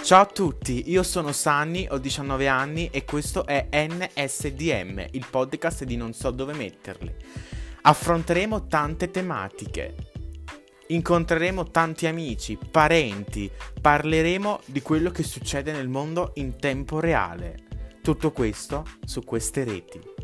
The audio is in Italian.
Ciao a tutti, io sono Sanni, ho 19 anni e questo è NSDM, il podcast di Non so dove metterli. Affronteremo tante tematiche, incontreremo tanti amici, parenti, parleremo di quello che succede nel mondo in tempo reale. Tutto questo su queste reti.